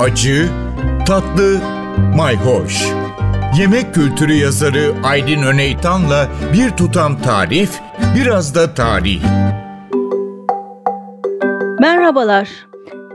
acı, tatlı, mayhoş. Yemek kültürü yazarı Aydın Öneytan'la bir tutam tarif, biraz da tarih. Merhabalar.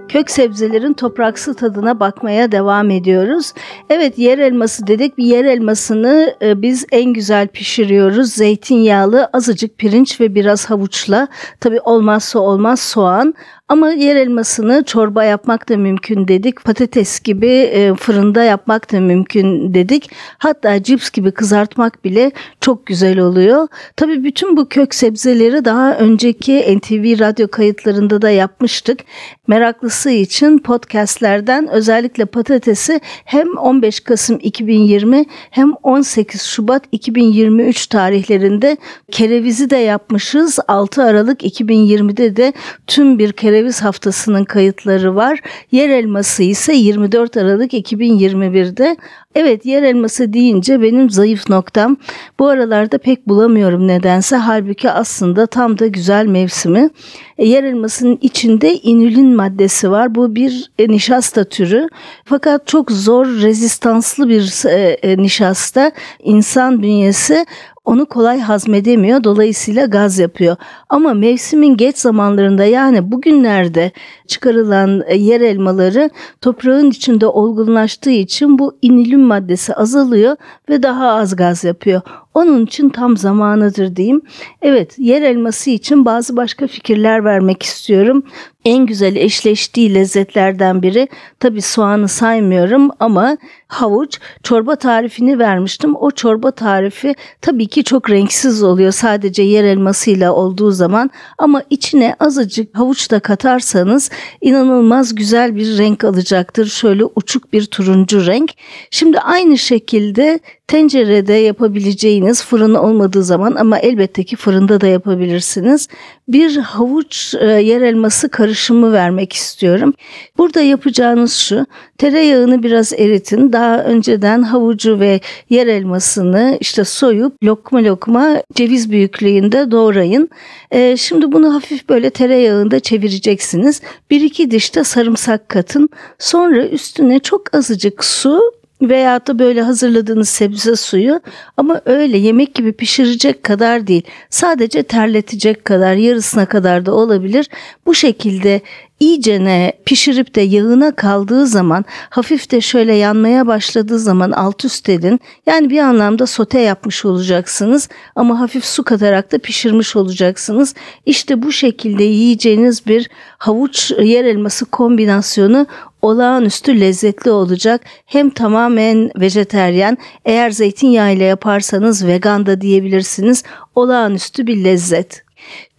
Kök sebzelerin topraksı tadına bakmaya devam ediyoruz. Evet yer elması dedik. Bir yer elmasını e, biz en güzel pişiriyoruz. Zeytinyağlı, azıcık pirinç ve biraz havuçla. Tabi olmazsa olmaz soğan. Ama yer elmasını çorba yapmak da mümkün dedik. Patates gibi e, fırında yapmak da mümkün dedik. Hatta cips gibi kızartmak bile çok güzel oluyor. Tabii bütün bu kök sebzeleri daha önceki NTV radyo kayıtlarında da yapmıştık. Meraklısı için podcastlerden özellikle patatesi hem 15 Kasım 2020 hem 18 Şubat 2023 tarihlerinde kerevizi de yapmışız. 6 Aralık 2020'de de tüm bir kereviz kereviz haftasının kayıtları var. Yer elması ise 24 Aralık 2021'de. Evet yer elması deyince benim zayıf noktam. Bu aralarda pek bulamıyorum nedense. Halbuki aslında tam da güzel mevsimi. E, yer elmasının içinde inülin maddesi var. Bu bir e, nişasta türü. Fakat çok zor rezistanslı bir e, e, nişasta. İnsan bünyesi onu kolay hazmedemiyor dolayısıyla gaz yapıyor. Ama mevsimin geç zamanlarında yani bugünlerde çıkarılan e, yer elmaları toprağın içinde olgunlaştığı için bu inilin maddesi azalıyor ve daha az gaz yapıyor. Onun için tam zamanıdır diyeyim. Evet yer elması için bazı başka fikirler vermek istiyorum. En güzel eşleştiği lezzetlerden biri tabi soğanı saymıyorum ama havuç çorba tarifini vermiştim. O çorba tarifi tabii ki çok renksiz oluyor sadece yer elmasıyla olduğu zaman ama içine azıcık havuç da katarsanız inanılmaz güzel bir renk alacaktır. Şöyle uçuk bir turuncu renk. Şimdi aynı şekilde tencerede yapabileceğiniz fırın olmadığı zaman ama elbette ki fırında da yapabilirsiniz. Bir havuç e, yer elması karışımı vermek istiyorum. Burada yapacağınız şu tereyağını biraz eritin. Daha önceden havucu ve yer elmasını işte soyup lokma lokma ceviz büyüklüğünde doğrayın. E, şimdi bunu hafif böyle tereyağında çevireceksiniz. Bir iki diş de sarımsak katın. Sonra üstüne çok azıcık su veya da böyle hazırladığınız sebze suyu ama öyle yemek gibi pişirecek kadar değil. Sadece terletecek kadar yarısına kadar da olabilir. Bu şekilde iyicene pişirip de yağına kaldığı zaman hafif de şöyle yanmaya başladığı zaman alt üst edin. Yani bir anlamda sote yapmış olacaksınız ama hafif su katarak da pişirmiş olacaksınız. İşte bu şekilde yiyeceğiniz bir havuç yer elması kombinasyonu olağanüstü lezzetli olacak. Hem tamamen vejeteryan, eğer zeytinyağı ile yaparsanız vegan da diyebilirsiniz. Olağanüstü bir lezzet.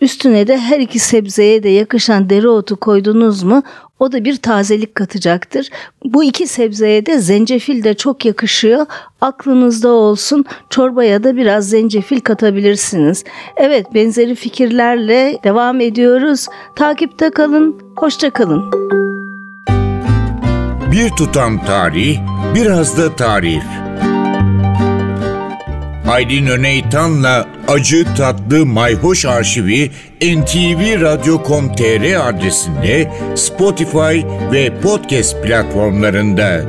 Üstüne de her iki sebzeye de yakışan dereotu koydunuz mu o da bir tazelik katacaktır. Bu iki sebzeye de zencefil de çok yakışıyor. Aklınızda olsun çorbaya da biraz zencefil katabilirsiniz. Evet benzeri fikirlerle devam ediyoruz. Takipte kalın, hoşça kalın. Bir tutam tarih, biraz da tarif. Aydın Öneytan'la Acı Tatlı Mayhoş Arşivi ntvradio.com.tr adresinde Spotify ve podcast platformlarında.